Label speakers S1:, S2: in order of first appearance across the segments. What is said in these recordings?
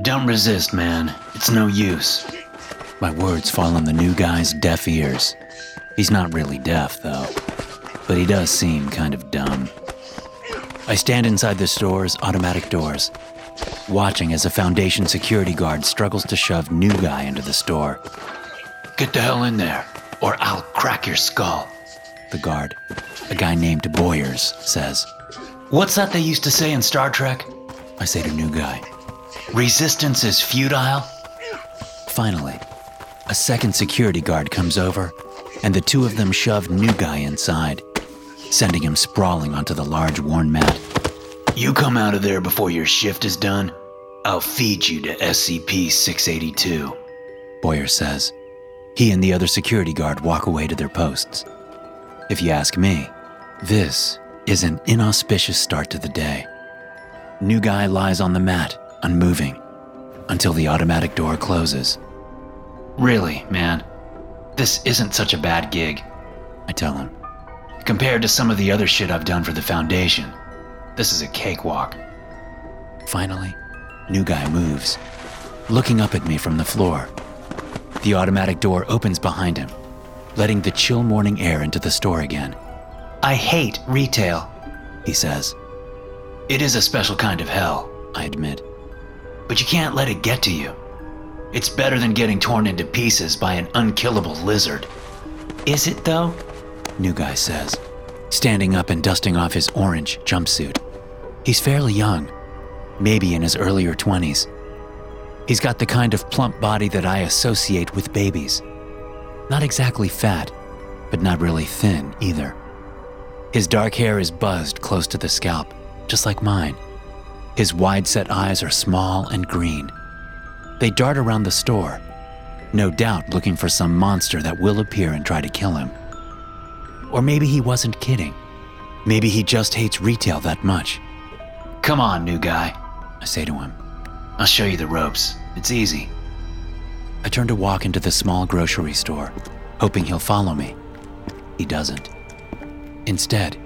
S1: Don't resist, man. It's no use.
S2: My words fall on the new guy's deaf ears. He's not really deaf, though, but he does seem kind of dumb. I stand inside the store's automatic doors, watching as a Foundation security guard struggles to shove new guy into the store.
S1: Get the hell in there, or I'll crack your skull.
S2: The guard, a guy named Boyers, says.
S1: What's that they used to say in Star Trek?
S2: I say to new guy.
S1: Resistance is futile?
S2: Finally, a second security guard comes over, and the two of them shove new guy inside, sending him sprawling onto the large worn mat.
S1: You come out of there before your shift is done, I'll feed you to SCP 682.
S2: Boyer says. He and the other security guard walk away to their posts. If you ask me, this is an inauspicious start to the day. New guy lies on the mat, unmoving, until the automatic door closes.
S1: Really, man, this isn't such a bad gig.
S2: I tell him.
S1: Compared to some of the other shit I've done for the Foundation, this is a cakewalk.
S2: Finally, new guy moves, looking up at me from the floor. The automatic door opens behind him, letting the chill morning air into the store again.
S1: I hate retail,
S2: He says,
S1: It is a special kind of hell,
S2: I admit.
S1: But you can't let it get to you. It's better than getting torn into pieces by an unkillable lizard. Is it though?
S2: New guy says, standing up and dusting off his orange jumpsuit. He's fairly young, maybe in his earlier 20s. He's got the kind of plump body that I associate with babies. Not exactly fat, but not really thin either. His dark hair is buzzed close to the scalp, just like mine. His wide set eyes are small and green. They dart around the store, no doubt looking for some monster that will appear and try to kill him. Or maybe he wasn't kidding. Maybe he just hates retail that much.
S1: Come on, new guy.
S2: I say to him.
S1: I'll show you the ropes. It's easy.
S2: I turn to walk into the small grocery store, hoping he'll follow me. He doesn't. Instead,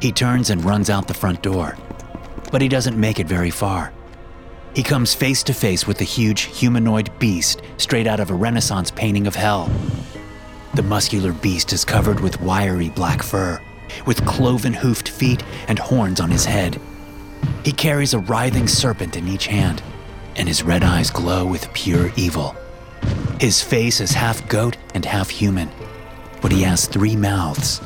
S2: he turns and runs out the front door. But he doesn't make it very far. He comes face to face with the huge humanoid beast straight out of a Renaissance painting of hell. The muscular beast is covered with wiry black fur, with cloven hoofed feet and horns on his head. He carries a writhing serpent in each hand, and his red eyes glow with pure evil. His face is half goat and half human, but he has three mouths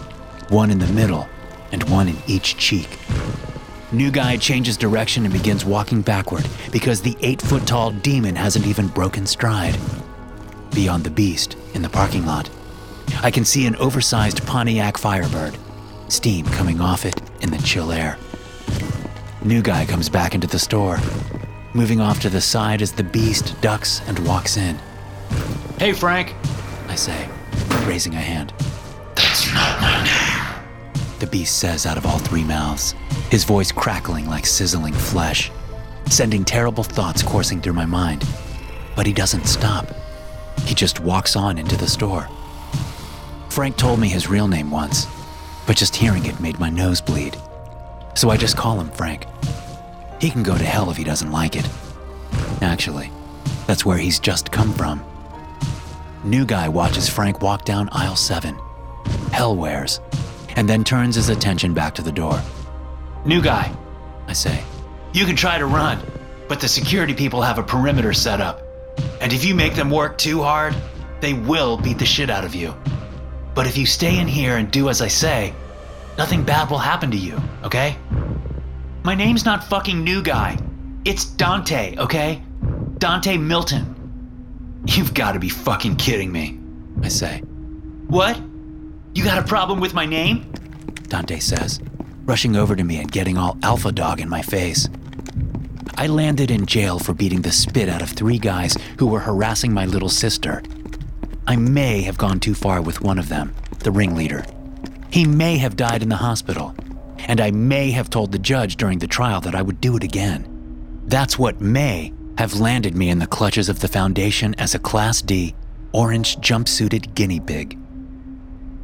S2: one in the middle and one in each cheek. New guy changes direction and begins walking backward because the eight foot tall demon hasn't even broken stride. Beyond the beast, in the parking lot, I can see an oversized Pontiac Firebird, steam coming off it in the chill air. New guy comes back into the store, moving off to the side as the beast ducks and walks in.
S1: Hey, Frank.
S2: I say, raising a hand.
S1: That's not my name.
S2: The beast says out of all three mouths, his voice crackling like sizzling flesh, sending terrible thoughts coursing through my mind. But he doesn't stop. He just walks on into the store. Frank told me his real name once, but just hearing it made my nose bleed. So I just call him Frank. He can go to hell if he doesn't like it. Actually, that's where he's just come from. New guy watches Frank walk down aisle 7. Hellwares, and then turns his attention back to the door.
S1: New guy.
S2: I say,
S1: You can try to run, but the security people have a perimeter set up. And if you make them work too hard, they will beat the shit out of you. But if you stay in here and do as I say, nothing bad will happen to you, okay? My name's not fucking New Guy. It's Dante, okay? Dante Milton. You've got to be fucking kidding me.
S2: I say,
S1: What? You got a problem with my name?
S2: Dante says, rushing over to me and getting all alpha dog in my face. I landed in jail for beating the spit out of three guys who were harassing my little sister. I may have gone too far with one of them, the ringleader. He may have died in the hospital, and I may have told the judge during the trial that I would do it again. That's what may have landed me in the clutches of the Foundation as a Class D, orange jumpsuited guinea pig.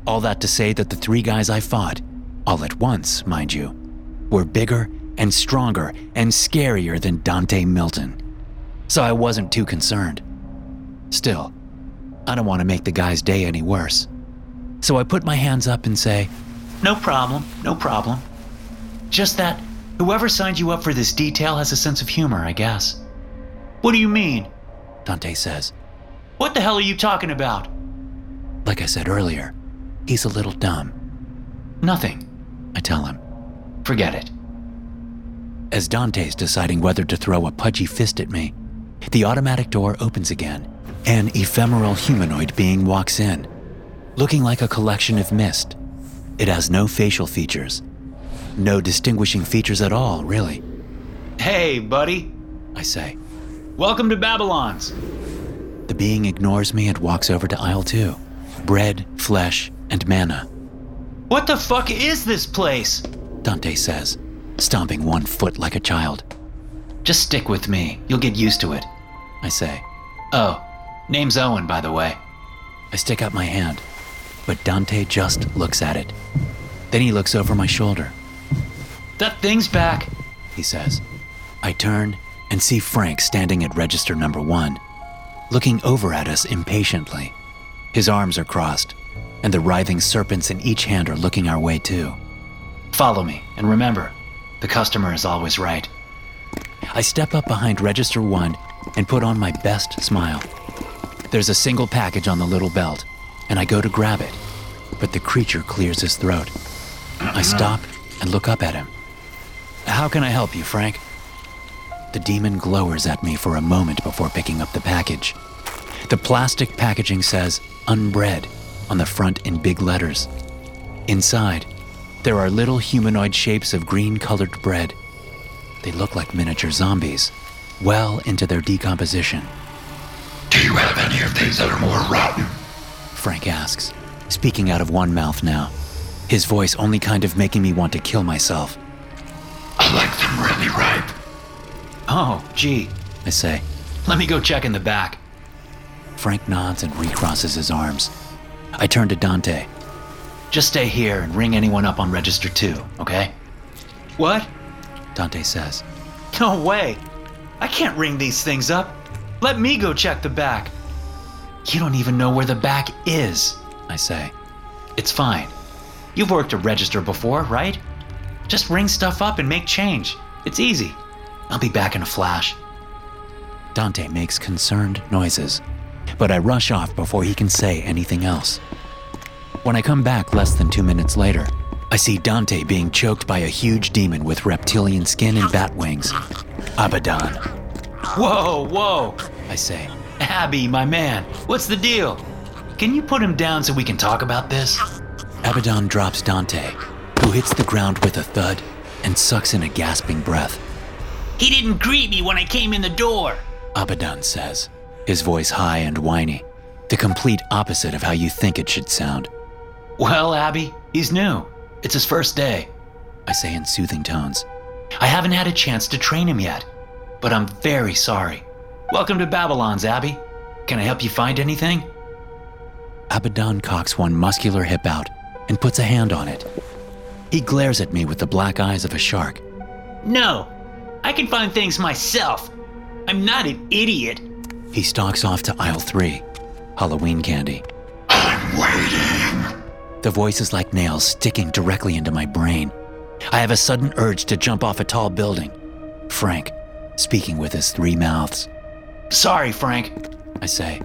S2: All that to say that the three guys I fought, all at once, mind you, were bigger and stronger and scarier than Dante Milton. so I wasn't too concerned. Still, I don't want to make the guy's day any worse. So I put my hands up and say,
S1: No problem, no problem. Just that whoever signed you up for this detail has a sense of humor, I guess. What do you mean?
S2: Dante says.
S1: What the hell are you talking about?
S2: Like I said earlier, he's a little dumb.
S1: Nothing.
S2: I tell him.
S1: Forget it.
S2: As Dante's deciding whether to throw a pudgy fist at me, the automatic door opens again. An ephemeral humanoid being walks in, looking like a collection of mist. It has no facial features, no distinguishing features at all, really,
S1: Hey, buddy.
S2: I say.
S1: Welcome to Babylon's.
S2: The being ignores me and walks over to aisle two bread, flesh, and manna,
S1: What the fuck is this place?
S2: Dante says, stomping one foot like a child.
S1: Just stick with me. You'll get used to it.
S2: I say.
S1: Oh, name's Owen, by the way.
S2: I stick out my hand, but Dante just looks at it. Then he looks over my shoulder,
S1: That thing's back.
S2: he says. I turn and see Frank standing at register number one, looking over at us impatiently. His arms are crossed, and the writhing serpents in each hand are looking our way too.
S1: Follow me, and remember, the customer is always right.
S2: I step up behind register one and put on my best smile. There's a single package on the little belt, and I go to grab it, but the creature clears his throat. I uh-huh. stop and look up at him. How can I help you, Frank? The demon glowers at me for a moment before picking up the package. The plastic packaging says unbread on the front in big letters. Inside, there are little humanoid shapes of green colored bread. They look like miniature zombies, well into their decomposition.
S3: Do you have any of these that are more rotten?
S2: Frank asks, speaking out of one mouth now, his voice only kind of making me want to kill myself.
S3: I like them really ripe.
S1: Oh, gee.
S2: I say.
S1: Let me go check in the back.
S2: Frank nods and recrosses his arms. I turn to Dante.
S1: Just stay here and ring anyone up on register two, okay? What?
S2: Dante says.
S1: No way. I can't ring these things up. Let me go check the back. You don't even know where the back is.
S2: I say.
S1: It's fine. You've worked a register before, right? Just ring stuff up and make change. It's easy. I'll be back in a flash.
S2: Dante makes concerned noises, but I rush off before he can say anything else. When I come back less than two minutes later, I see Dante being choked by a huge demon with reptilian skin and bat wings. Abaddon,
S1: Whoa, whoa.
S2: I say.
S1: Abby, my man, what's the deal? Can you put him down so we can talk about this?
S2: Abaddon drops Dante, who hits the ground with a thud and sucks in a gasping breath.
S1: He didn't greet me when I came in the door.
S2: Abaddon says, his voice high and whiny, the complete opposite of how you think it should sound.
S1: Well, Abby, he's new. It's his first day.
S2: I say in soothing tones.
S1: I haven't had a chance to train him yet, but I'm very sorry. Welcome to Babylon's, Abby. Can I help you find anything?
S2: Abaddon cocks one muscular hip out and puts a hand on it. He glares at me with the black eyes of a shark.
S1: No, I can find things myself. I'm not an idiot.
S2: He stalks off to aisle three Halloween candy.
S3: I'm waiting.
S2: The voice is like nails sticking directly into my brain. I have a sudden urge to jump off a tall building. Frank, speaking with his three mouths.
S1: Sorry, Frank.
S2: I say,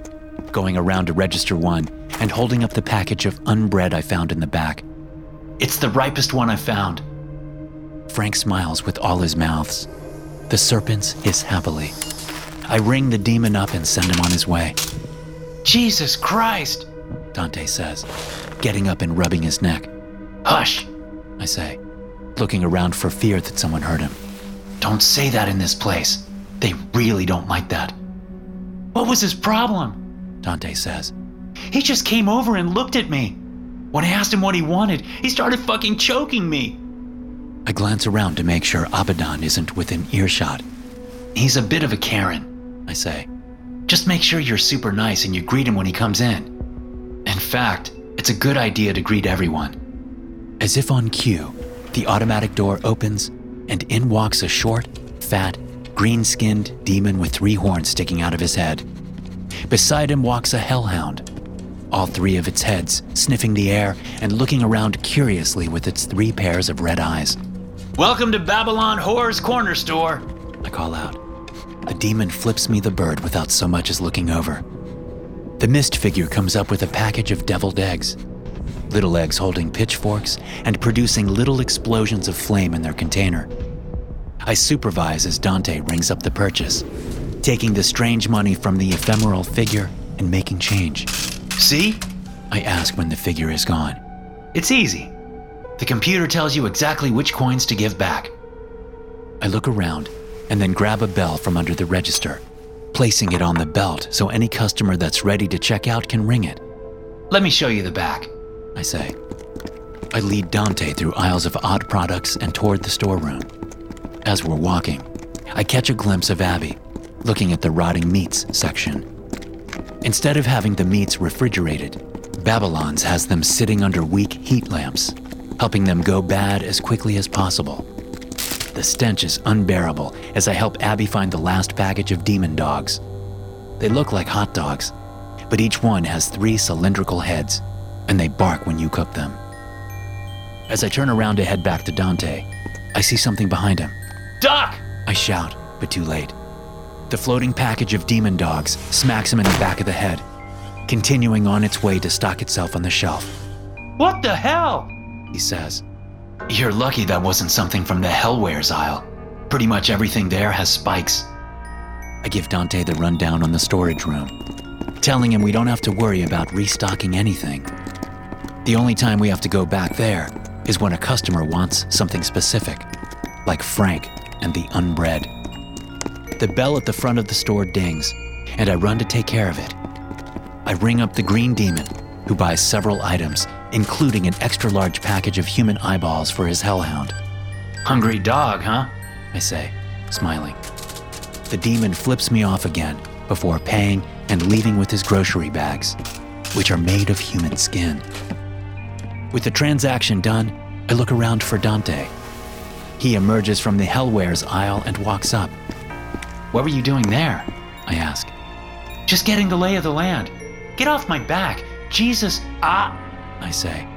S2: going around to register one and holding up the package of unbread I found in the back.
S1: It's the ripest one I've found.
S2: Frank smiles with all his mouths. The serpents hiss happily. I ring the demon up and send him on his way,
S1: Jesus Christ.
S2: Dante says, getting up and rubbing his neck.
S1: Hush.
S2: I say, looking around for fear that someone heard him.
S1: Don't say that in this place. They really don't like that. What was his problem?
S2: Dante says,
S1: He just came over and looked at me. When I asked him what he wanted, he started fucking choking me.
S2: I glance around to make sure Abaddon isn't within earshot.
S1: He's a bit of a Karen.
S2: I say,
S1: Just make sure you're super nice and you greet him when he comes in. In fact, it's a good idea to greet everyone.
S2: as if on cue, the automatic door opens and in walks a short, fat, green skinned demon with three horns sticking out of his head. Beside him walks a hellhound, all three of its heads sniffing the air and looking around curiously with its three pairs of red eyes.
S1: Welcome to Babylon Whore's Corner Store.
S2: I call out. The demon flips me the bird without so much as looking over. The mist figure comes up with a package of deviled eggs. Little eggs holding pitchforks and producing little explosions of flame in their container. I supervise as Dante rings up the purchase, taking the strange money from the ephemeral figure and making change.
S1: See?
S2: I ask when the figure is gone.
S1: It's easy. The computer tells you exactly which coins to give back.
S2: I look around and then grab a bell from under the register, placing it on the belt so any customer that's ready to check out can ring it.
S1: Let me show you the back.
S2: I say. I lead Dante through aisles of odd products and toward the storeroom. As we're walking, I catch a glimpse of Abby, looking at the rotting meats section. Instead of having the meats refrigerated, Babylon's has them sitting under weak heat lamps, helping them go bad as quickly as possible. The stench is unbearable as I help Abby find the last package of demon dogs. They look like hot dogs, but each one has three cylindrical heads, and they bark when you cook them. As I turn around to head back to Dante, I see something behind him.
S1: Doc!
S2: I shout, but too late. The floating package of demon dogs smacks him in the back of the head, continuing on its way to stock itself on the shelf.
S1: What the hell?
S2: He says,
S1: You're lucky that wasn't something from the Hellwares aisle. Pretty much everything there has spikes.
S2: I give Dante the rundown on the storage room, telling him we don't have to worry about restocking anything. The only time we have to go back there is when a customer wants something specific, like Frank and the unbread. The bell at the front of the store dings, and I run to take care of it. I ring up the green demon, who buys several items, including an extra large package of human eyeballs for his hellhound.
S1: Hungry dog, huh?
S2: I say, smiling. The demon flips me off again before paying and leaving with his grocery bags, which are made of human skin. With the transaction done, I look around for Dante. He emerges from the Hellwares aisle and walks up.
S1: What were you doing there?
S2: I ask.
S1: Just getting the lay of the land. Get off my back. Jesus, ah!
S2: I say,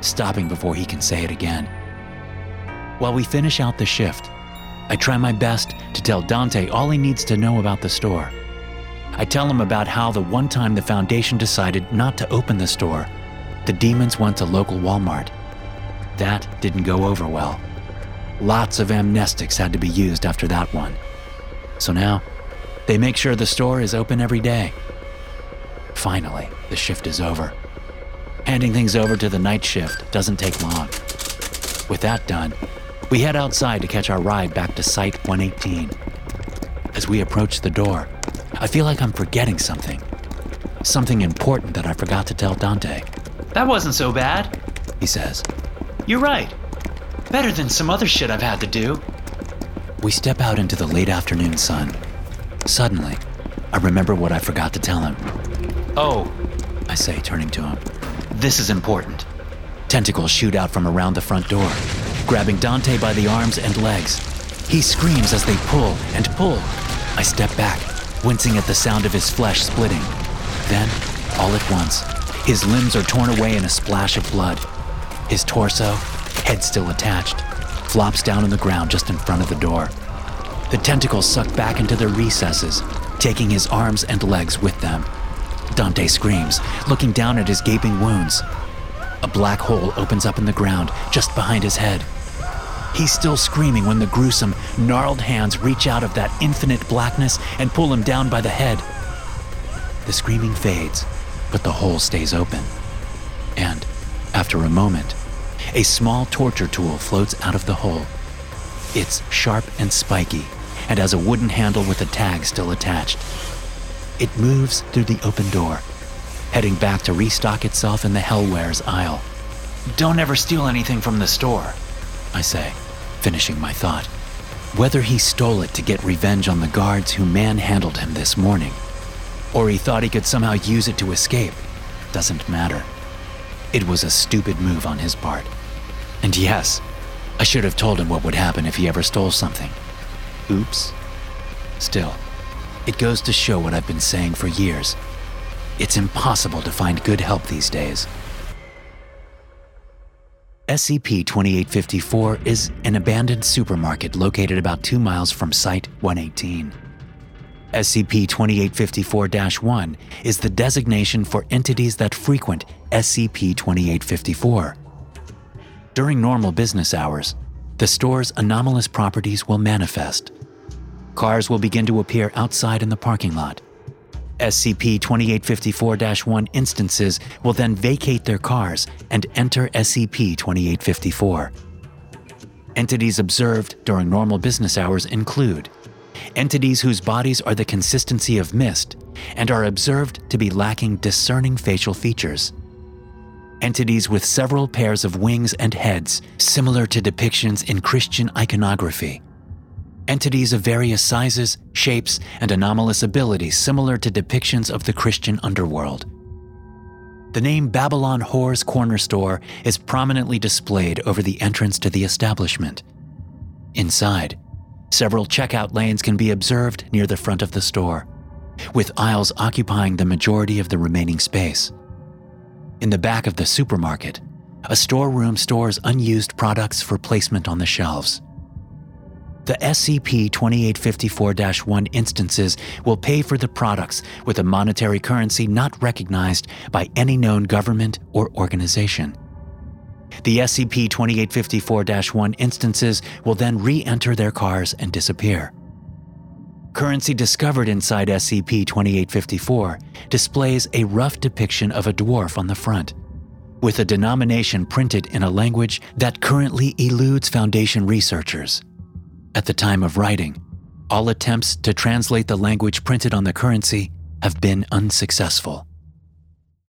S2: stopping before he can say it again. While we finish out the shift, I try my best to tell Dante all he needs to know about the store. I tell him about how the one time the Foundation decided not to open the store, the demons went to local Walmart. That didn't go over well. Lots of amnestics had to be used after that one. So now, they make sure the store is open every day. Finally, the shift is over. Handing things over to the night shift doesn't take long. With that done, we head outside to catch our ride back to Site 118. As we approach the door, I feel like I'm forgetting something. Something important that I forgot to tell Dante,
S1: That wasn't so bad.
S2: he says.
S1: You're right. Better than some other shit I've had to do.
S2: We step out into the late afternoon sun. Suddenly, I remember what I forgot to tell him.
S1: Oh,
S2: I say, turning to him.
S1: This is important.
S2: Tentacles shoot out from around the front door, grabbing Dante by the arms and legs. He screams as they pull and pull. I step back, wincing at the sound of his flesh splitting. Then, all at once, his limbs are torn away in a splash of blood. His torso, head still attached, flops down on the ground just in front of the door. The tentacles suck back into their recesses, taking his arms and legs with them. Dante screams, looking down at his gaping wounds. A black hole opens up in the ground just behind his head. He's still screaming when the gruesome, gnarled hands reach out of that infinite blackness and pull him down by the head. The screaming fades, but the hole stays open. And, after a moment, a small torture tool floats out of the hole. It's sharp and spiky, and has a wooden handle with a tag still attached. It moves through the open door, heading back to restock itself in the Hellwares aisle.
S1: Don't ever steal anything from the store.
S2: I say, finishing my thought. Whether he stole it to get revenge on the guards who manhandled him this morning, or he thought he could somehow use it to escape, doesn't matter. It was a stupid move on his part. And yes, I should have told him what would happen if he ever stole something. Oops. Still, it goes to show what I've been saying for years. It's impossible to find good help these days. SCP 2854 is an abandoned supermarket located about two miles from Site 118. SCP 2854 1 is the designation for entities that frequent SCP 2854. During normal business hours, the store's anomalous properties will manifest. Cars will begin to appear outside in the parking lot. SCP 2854 1 instances will then vacate their cars and enter SCP 2854. Entities observed during normal business hours include entities whose bodies are the consistency of mist and are observed to be lacking discerning facial features. Entities with several pairs of wings and heads, similar to depictions in Christian iconography entities of various sizes, shapes, and anomalous abilities similar to depictions of the Christian underworld. The name Babylon Whore's Corner Store is prominently displayed over the entrance to the establishment. Inside, several checkout lanes can be observed near the front of the store, with aisles occupying the majority of the remaining space. In the back of the supermarket, a storeroom stores unused products for placement on the shelves. The SCP 2854 1 instances will pay for the products with a monetary currency not recognized by any known government or organization. The SCP 2854 1 instances will then re enter their cars and disappear. Currency discovered inside SCP 2854 displays a rough depiction of a dwarf on the front, with a denomination printed in a language that currently eludes Foundation researchers. At the time of writing, all attempts to translate the language printed on the currency have been unsuccessful.